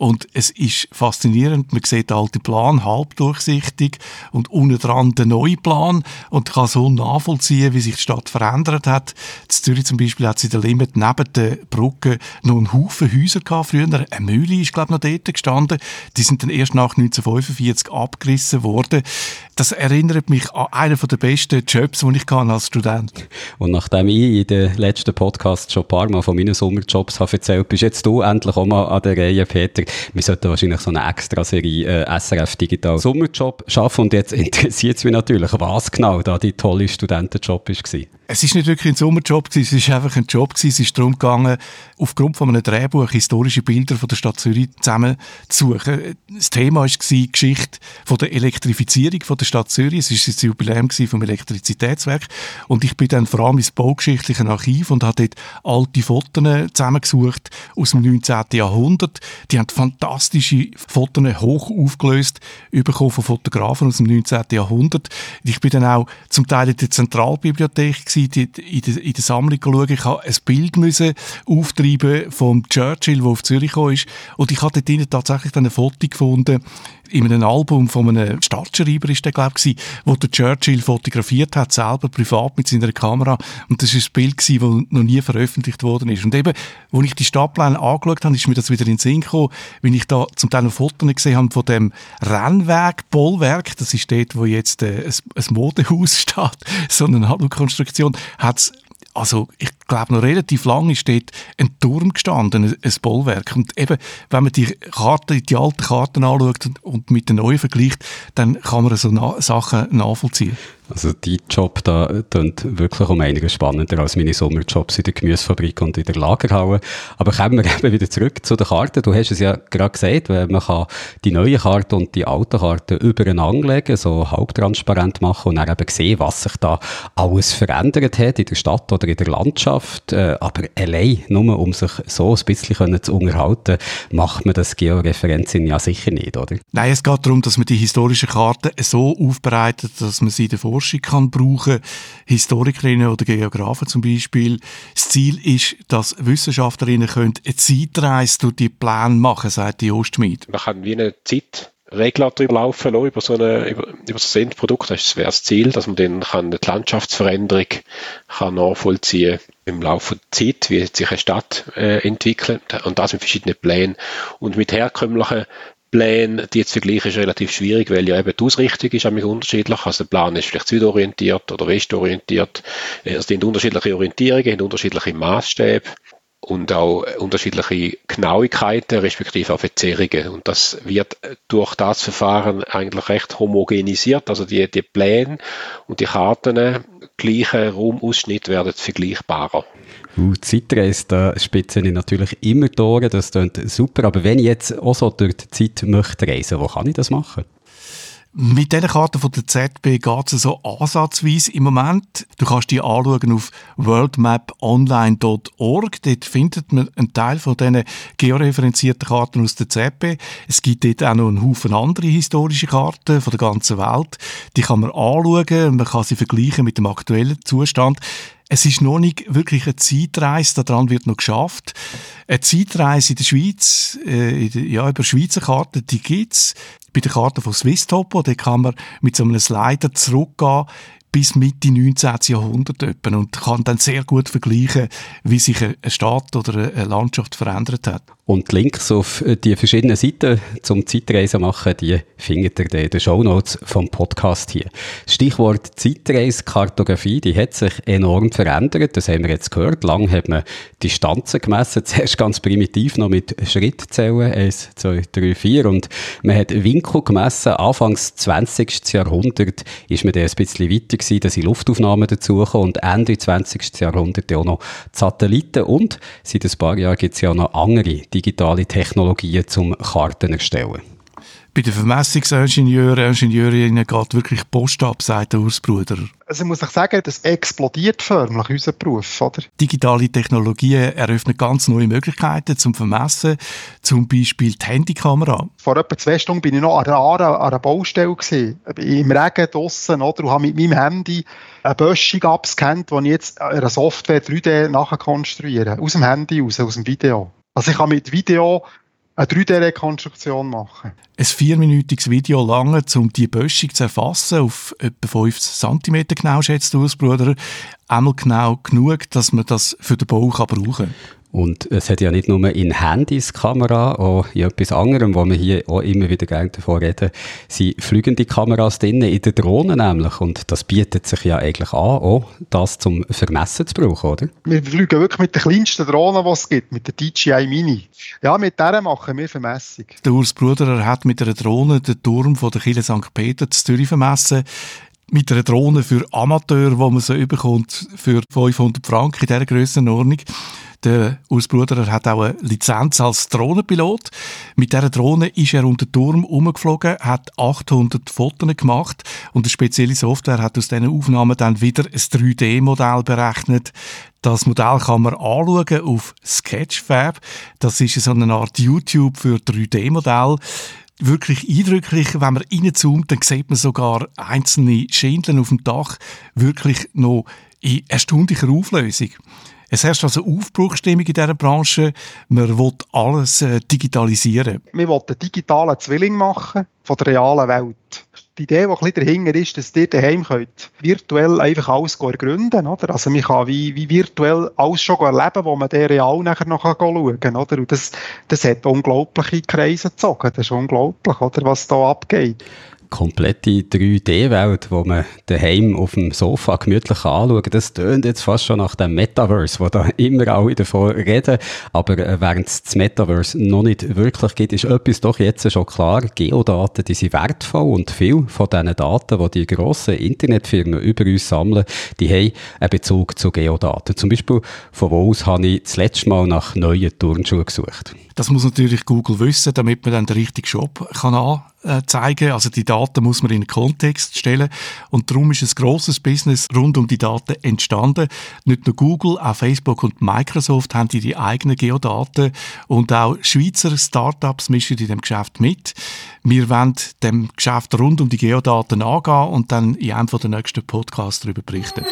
und es ist faszinierend. Man sieht den alten Plan halb durchsichtig und unten dran den neuen Plan und kann so nachvollziehen, wie sich die Stadt verändert hat. In Zürich zum Beispiel hat sie in der Limit neben der Brücke noch einen Haufen Häuser gehabt. Früher eine Mühle ist, glaube ich, noch dort gestanden. Die sind dann erst nach 1945 abgerissen worden. Das erinnert mich an einen der besten Jobs, die ich als Student Und nachdem ich in den letzten Podcasts schon ein paar Mal von meinen Sommerjobs habe erzählt, bist jetzt du endlich auch mal an der Reihe, Peter. Wir sollten wahrscheinlich so eine Extra-Serie äh, SRF Digital Sommerjob schaffen. Und jetzt interessiert es mich natürlich, was genau da die tolle Studentenjob war. Es ist nicht wirklich ein Sommerjob gewesen, es ist einfach ein Job gewesen. Es ist darum gegangen, aufgrund von einem Drehbuch historische Bilder von der Stadt Zürich zusammen zu suchen. Das Thema war die Geschichte von der Elektrifizierung von der Stadt Zürich. Es ist das Jubiläum vom Elektrizitätswerk. Und ich bin dann vor allem ins baugeschichtliche Archiv und habe dort alte Fotos zusammengesucht aus dem 19. Jahrhundert. Die haben fantastische Fotos hoch aufgelöst bekommen von Fotografen aus dem 19. Jahrhundert. Ich bin dann auch zum Teil in der Zentralbibliothek gewesen, in der, in der Sammlung schauen. Ich habe ein Bild müssen auftreiben vom Churchill, der auf Zürich kam. Und ich habe dort tatsächlich dann ein Foto gefunden, in einem Album von einem Stadtschreiber ist der, glaube ich, wo der Churchill fotografiert hat, selber privat mit seiner Kamera. Und das ist ein Bild gewesen, das noch nie veröffentlicht worden ist. Und eben, als ich die Stadtpläne angeschaut habe, ist mir das wieder in den Sinn gekommen, wenn ich da zum Teil noch Fotos gesehen habe von dem Rennweg Bollwerk, das ist dort, wo jetzt äh, ein, Modehaus steht, so eine Halbkonstruktion, hat es also ich glaube noch relativ lange ist dort ein Turm gestanden, ein Bollwerk. Und eben, wenn man die Karten, die alten Karten anschaut und, und mit den neuen vergleicht, dann kann man so na Sachen nachvollziehen. Also dein Job da klingt wirklich um einiges spannender als meine Sommerjobs in der Gemüsefabrik und in der Lagerhalle. Aber kommen wir eben wieder zurück zu den Karten. Du hast es ja gerade gesagt, man kann die neue Karte und die alte Karte übereinander legen, so halbtransparent machen und dann eben sehen, was sich da alles verändert hat in der Stadt oder in der Landschaft. Äh, aber allein, nur um sich so ein bisschen zu unterhalten, macht man das Georeferenzien ja sicher nicht, oder? Nein, es geht darum, dass man die historischen Karten so aufbereitet, dass man sie davor Forschung kann brauchen Historikerinnen oder Geografen zum Beispiel. Das Ziel ist, dass Wissenschaftlerinnen können eine Zeitreise durch die Pläne machen, sagt die Ostschmied. Man kann wie eine Zeit Regler drüber laufen lassen, über so, eine, über, über ein Endprodukt. Das wäre das Ziel, dass man dann kann die Landschaftsveränderung kann nachvollziehen im Laufe der Zeit, wie sich eine Stadt äh, entwickelt und das mit verschiedenen Plänen. Und mit herkömmlichen Pläne, die jetzt vergleichen, ist relativ schwierig, weil ja eben die Ausrichtung ist nämlich unterschiedlich. Also der Plan ist vielleicht südorientiert oder westorientiert. Es sind unterschiedliche Orientierungen, haben unterschiedliche Maßstäbe und auch unterschiedliche Genauigkeiten, respektive auch Verzerrungen. Und das wird durch das Verfahren eigentlich recht homogenisiert. Also die, die Pläne und die Karten, gleiche Raumausschnitt werden vergleichbarer. Uh, Zeitreise, da spitze ich natürlich immer durch, das klingt super. Aber wenn ich jetzt auch so durch die Zeit möchte reisen, wo kann ich das machen? Mit diesen Karten von der ZB geht es so ansatzweise im Moment. Du kannst die anschauen auf worldmaponline.org. Dort findet man einen Teil von diesen georeferenzierten Karten aus der ZB. Es gibt dort auch noch einen Haufen andere historische Karten von der ganzen Welt. Die kann man anschauen, man kann sie vergleichen mit dem aktuellen Zustand. Es ist noch nicht wirklich eine Zeitreise, daran wird noch geschafft. Eine Zeitreise in der Schweiz, äh, ja, über Schweizer Karten, die gibt's. Bei der Karte von Swiss Topo, da kann man mit so einem Slider zurückgehen bis Mitte 19. Jahrhundert und kann dann sehr gut vergleichen, wie sich eine Stadt oder eine Landschaft verändert hat. Und die Links auf die verschiedenen Seiten zum Zeitreisen machen, die findet ihr in den Shownotes vom Podcast hier. Stichwort Zeitreisekartografie, die hat sich enorm verändert. Das haben wir jetzt gehört. Lang hat man Distanzen gemessen. Zuerst ganz primitiv noch mit Schrittzählen. 1, 2, 3, 4. Und man hat Winkel gemessen. Anfangs 20. Jahrhundert ist man dann ein bisschen weiter gewesen, dass die Luftaufnahmen dazukommen. Und Ende 20. Jahrhundert auch noch Satelliten. Und seit ein paar Jahren gibt es ja noch andere digitale Technologien zum Karten erstellen. Bei den Vermessungsingenieuren, Ingenieurinnen geht wirklich Post ab, sagt der Urs Bruder. Also muss ich sagen, das explodiert förmlich, unser Beruf. Oder? Digitale Technologien eröffnen ganz neue Möglichkeiten zum Vermessen, zum Beispiel die Handykamera. Vor etwa zwei Stunden bin ich noch an einer, an einer Baustelle gewesen, im Regen draussen, oder, und habe mit meinem Handy eine Böschung abgescannt, die ich jetzt einer Software 3D nachkonstruieren Aus dem Handy raus, aus dem Video. Also ich kann mit Video eine 3D-Rekonstruktion machen. Ein vierminütiges Video lang, um die Böschung zu erfassen, auf etwa 5 cm genau, schätzt du es, Bruder. Einmal genau genug, dass man das für den Bau brauchen kann. Und es hat ja nicht nur in Handys Kamera, auch in etwas anderem, wo wir hier auch immer wieder gerne davon reden, sind fliegende Kameras drin, in den Drohnen nämlich. Und das bietet sich ja eigentlich an, auch das zum Vermessen zu brauchen, oder? Wir fliegen wirklich mit der kleinsten Drohne, die es gibt, mit der DJI Mini. Ja, mit der machen wir Vermessung. Der Urs Bruder er hat mit einer Drohne den Turm von der Kirche St. Peter zu Zürich vermessen mit einer Drohne für Amateure, wo man so überkommt für 500 Franken in dieser Grössenordnung. Der Urs hat auch eine Lizenz als Drohnenpilot. Mit dieser Drohne ist er um den Turm umgeflogen, hat 800 Fotos gemacht und eine spezielle Software hat aus diesen Aufnahmen dann wieder ein 3D-Modell berechnet. Das Modell kann man anschauen auf Sketchfab. Das ist so eine Art YouTube für 3D-Modell wirklich eindrücklich. Wenn man reinzoomt, dann sieht man sogar einzelne Schindeln auf dem Dach wirklich noch in erstaunlicher Auflösung. Es herrscht also Aufbruchstimmung in dieser Branche. Man will alles äh, digitalisieren. Wir wollen einen digitalen Zwilling machen von der realen Welt. Die Idee, die ein dahinter ist, dass ihr daheim könnt virtuell einfach alles ergründen oder? Also man kann wie, wie virtuell alles schon erleben, wo man dann real nachher noch schauen kann, oder? Und das, das hat unglaubliche Kreise gezogen. Das ist unglaublich, oder? Was da abgeht komplette 3D-Welt, wo man daheim auf dem Sofa gemütlich anschauen kann. Das tönt jetzt fast schon nach dem Metaverse, wo da immer alle davon reden. Aber äh, während es das Metaverse noch nicht wirklich gibt, ist etwas doch jetzt schon klar. Geodaten, die sind wertvoll und viel von diesen Daten, die die grossen Internetfirmen über uns sammeln, die haben einen Bezug zu Geodaten. Zum Beispiel, von wo aus habe ich das letzte Mal nach neuen Turnschuhen gesucht. Das muss natürlich Google wissen, damit man dann den richtigen Shop kann anzeigen. Also die Daten muss man in den Kontext stellen und darum ist ein großes Business rund um die Daten entstanden. Nicht nur Google, auch Facebook und Microsoft haben ihre eigenen Geodaten und auch Schweizer Startups mischen in dem Geschäft mit. Wir wollen dem Geschäft rund um die Geodaten angehen und dann in einem der nächsten Podcasts darüber berichten.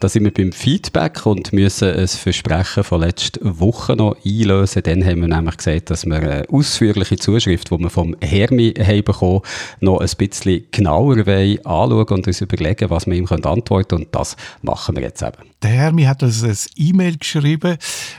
Da sind wir beim Feedback und müssen ein Versprechen von letzter Woche noch einlösen. Dann haben wir nämlich gesagt, dass wir eine ausführliche Zuschrift, die wir vom Hermi haben bekommen, noch ein bisschen genauer anschauen und uns überlegen, was wir ihm antworten können. Und das machen wir jetzt eben. Der Hermi hat uns ein E-Mail geschrieben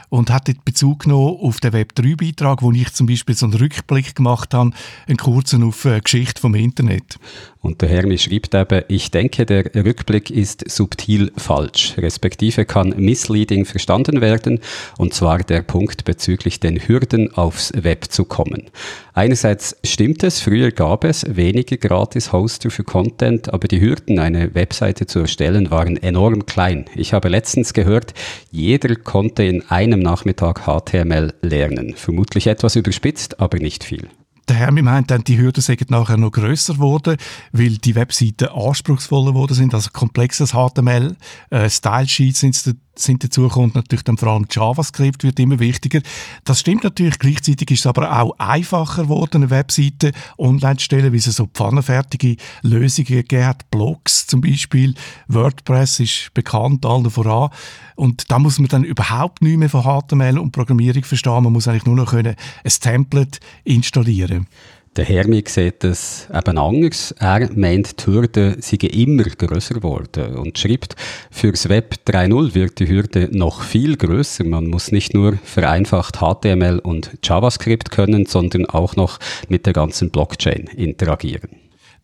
und hat dort Bezug genommen auf den Web3-Beitrag, wo ich zum Beispiel so einen Rückblick gemacht habe, einen kurzen auf die Geschichte vom Internet. Und der Hermi schreibt eben, ich denke, der Rückblick ist subtil falsch, respektive kann misleading verstanden werden, und zwar der Punkt bezüglich den Hürden aufs Web zu kommen. Einerseits stimmt es, früher gab es weniger Gratis-Hoster für Content, aber die Hürden, eine Webseite zu erstellen, waren enorm klein. Ich habe letztens gehört, jeder konnte in einem Nachmittag HTML lernen. Vermutlich etwas überspitzt, aber nicht viel. Der Hermi meint dann, die Hürden sind nachher noch grösser geworden, weil die Webseiten anspruchsvoller geworden sind, also komplexes HTML, äh, Style Sheets sind sind dazu kommt natürlich dann vor allem JavaScript wird immer wichtiger. Das stimmt natürlich. Gleichzeitig ist es aber auch einfacher geworden, eine Webseite online zu stellen, wie es so pfannenfertige Lösungen gegeben hat. Blogs zum Beispiel. WordPress ist bekannt, allen voran. Und da muss man dann überhaupt nicht mehr von HTML und Programmierung verstehen. Man muss eigentlich nur noch können ein Template installieren der Hermi sieht es eben anders. Er meint, die Hürde sei immer grösser geworden und schreibt, fürs Web 3.0 wird die Hürde noch viel größer. Man muss nicht nur vereinfacht HTML und JavaScript können, sondern auch noch mit der ganzen Blockchain interagieren.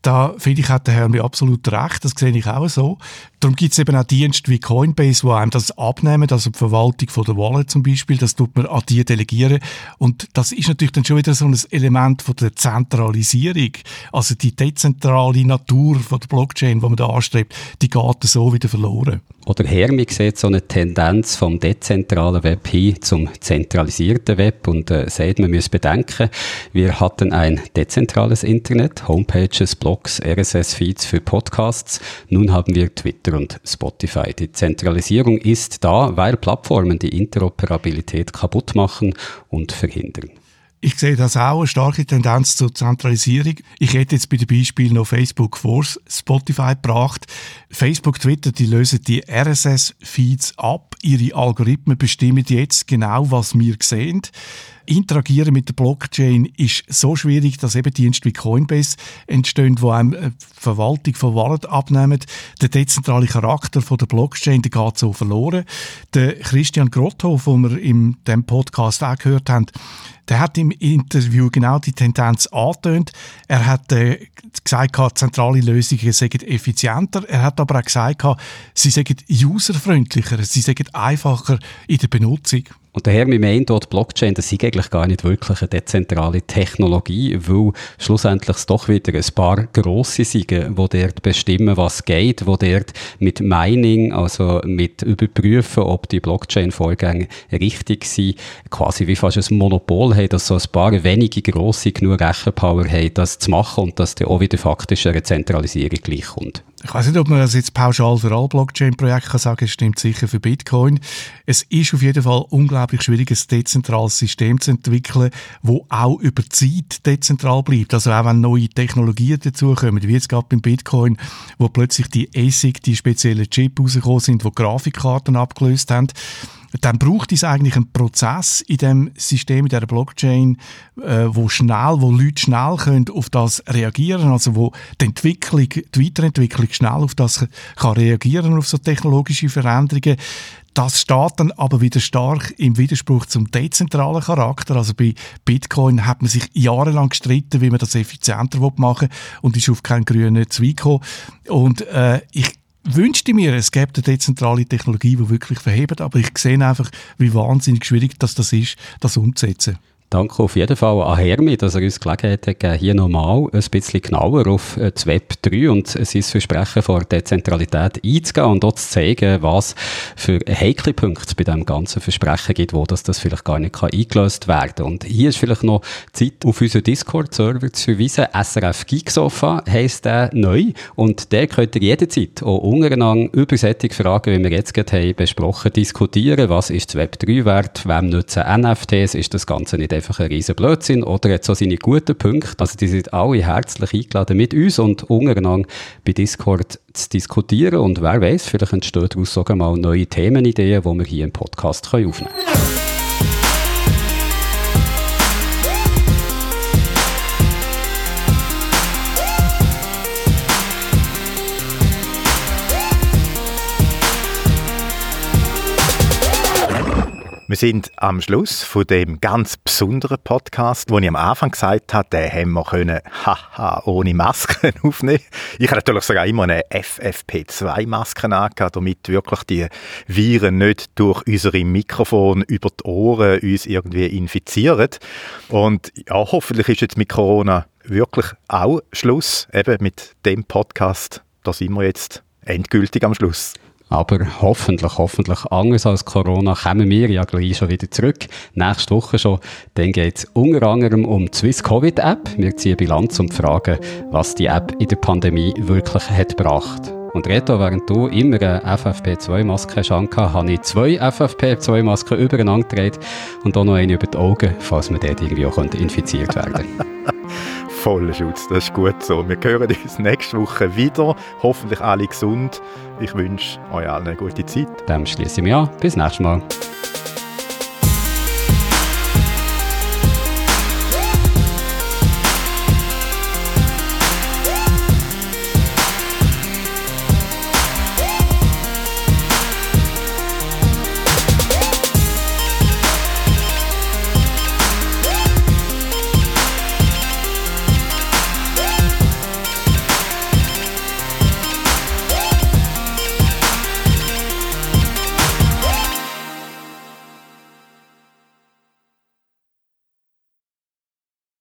Da finde ich, hat der Herr absolut recht. Das sehe ich auch so. Darum gibt es eben auch Dienste wie Coinbase, wo einem das abnehmen, also die Verwaltung von der Wallet zum Beispiel, das tut man an die delegieren. Und das ist natürlich dann schon wieder so ein Element von der Zentralisierung. Also die dezentrale Natur von der Blockchain, die man da anstrebt, die geht so wieder verloren. Oder Hermig sieht so eine Tendenz vom dezentralen Web hin zum zentralisierten Web und äh, sagt, man muss bedenken, wir hatten ein dezentrales Internet, Homepages, Blogs, RSS-Feeds für Podcasts. Nun haben wir Twitter und Spotify. Die Zentralisierung ist da, weil Plattformen die Interoperabilität kaputt machen und verhindern. Ich sehe das auch, eine starke Tendenz zur Zentralisierung. Ich hätte jetzt bei dem Beispiel noch Facebook vor Spotify gebracht. Facebook, Twitter, die lösen die RSS-Feeds ab. Ihre Algorithmen bestimmen jetzt genau, was wir sehen. Interagieren mit der Blockchain ist so schwierig, dass eben Dienste wie Coinbase entstehen, die einem äh, Verwaltung von Wallet abnehmen. Der dezentrale Charakter von der Blockchain, der geht so verloren. Der Christian Grotthoff, den wir in dem Podcast auch gehört haben, der hat im Interview genau die Tendenz angetönt. Er hat äh, gesagt, zentrale Lösungen seien effizienter. Er hat aber auch gesagt, sie seien userfreundlicher, sie seien einfacher in der Benutzung. Und daher, wir meinen dort, Blockchain, das ist eigentlich gar nicht wirklich eine dezentrale Technologie, weil schlussendlich es doch wieder ein paar grosse sind, die dort bestimmen, was geht, die dort mit Mining, also mit überprüfen, ob die Blockchain-Vorgänge richtig sind, quasi wie fast ein Monopol haben, dass so ein paar wenige grosse genug Rechenpower haben, das zu machen und dass dann auch wieder faktisch eine Zentralisierung gleichkommt. Ich weiß nicht, ob man das jetzt pauschal für alle Blockchain-Projekte kann sagen, es stimmt sicher für Bitcoin. Es ist auf jeden Fall unglaublich schwierig, ein dezentrales System zu entwickeln, wo auch über Zeit dezentral bleibt. Also auch wenn neue Technologien dazukommen, wie jetzt gerade beim Bitcoin, wo plötzlich die ASIC, die speziellen Chip rausgekommen sind, die Grafikkarten abgelöst haben, dann braucht es eigentlich einen Prozess in dem System, in der Blockchain, äh, wo schnell, wo Leute schnell können auf das reagieren, also wo die Entwicklung, die Weiterentwicklung schnell auf das kann reagieren auf so technologische Veränderungen. Das steht dann aber wieder stark im Widerspruch zum dezentralen Charakter. Also bei Bitcoin hat man sich jahrelang gestritten, wie man das effizienter machen will und ist auf keinen grünen Zweig gekommen. Und äh, ich wünschte mir, es gäbe eine dezentrale Technologie, die wirklich verhebt, aber ich sehe einfach, wie wahnsinnig schwierig das, das ist, das umzusetzen. Danke auf jeden Fall an Hermi, dass er uns Gelegenheit hat, hier nochmal ein bisschen genauer auf äh, das Web 3 und sein Versprechen vor Dezentralität einzugehen und dort zu zeigen, was für heikle Punkte bei diesem ganzen Versprechen gibt, wo das, das vielleicht gar nicht eingelöst werden kann. Und hier ist vielleicht noch Zeit, auf unseren Discord-Server zu verweisen. SRF Geeksofa heisst der neu und der könnt ihr jederzeit auch untereinander über solche Fragen, wie wir jetzt gerade haben, besprochen, diskutieren. Was ist das Web 3 wert? Wem nutzen NFTs? Ist das Ganze nicht einfach ein riesen Blödsinn oder hat so seine guten Punkte. Also die sind alle herzlich eingeladen, mit uns und untereinander bei Discord zu diskutieren und wer weiß, vielleicht entstehen daraus sogar mal neue Themenideen, die wir hier im Podcast aufnehmen können. Wir sind am Schluss von dem ganz besonderen Podcast, wo ich am Anfang gesagt habe, den haben wir können, haha, ohne Masken aufnehmen. Ich habe natürlich sogar immer eine FFP2-Maske angehabt, damit wirklich die Viren nicht durch unsere Mikrofon über die Ohren uns irgendwie infizieren. Und ja, hoffentlich ist jetzt mit Corona wirklich auch Schluss, eben mit dem Podcast. Da sind wir jetzt endgültig am Schluss. Aber hoffentlich, hoffentlich, anders als Corona, kommen wir ja gleich schon wieder zurück. Nächste Woche schon. Dann geht es unter anderem um die Swiss Covid App. Wir ziehen Bilanz und fragen, was die App in der Pandemie wirklich hat gebracht. Und Reto, während du immer eine FFP2-Maske hast, habe ich zwei FFP2-Masken übereinander gedreht und auch noch eine über die Augen, falls man dort irgendwie auch infiziert werden Voller Schutz, das ist gut so. Wir hören uns nächste Woche wieder. Hoffentlich alle gesund. Ich wünsche euch allen eine gute Zeit. Dann schließe ich mich an. Bis nächstes Mal.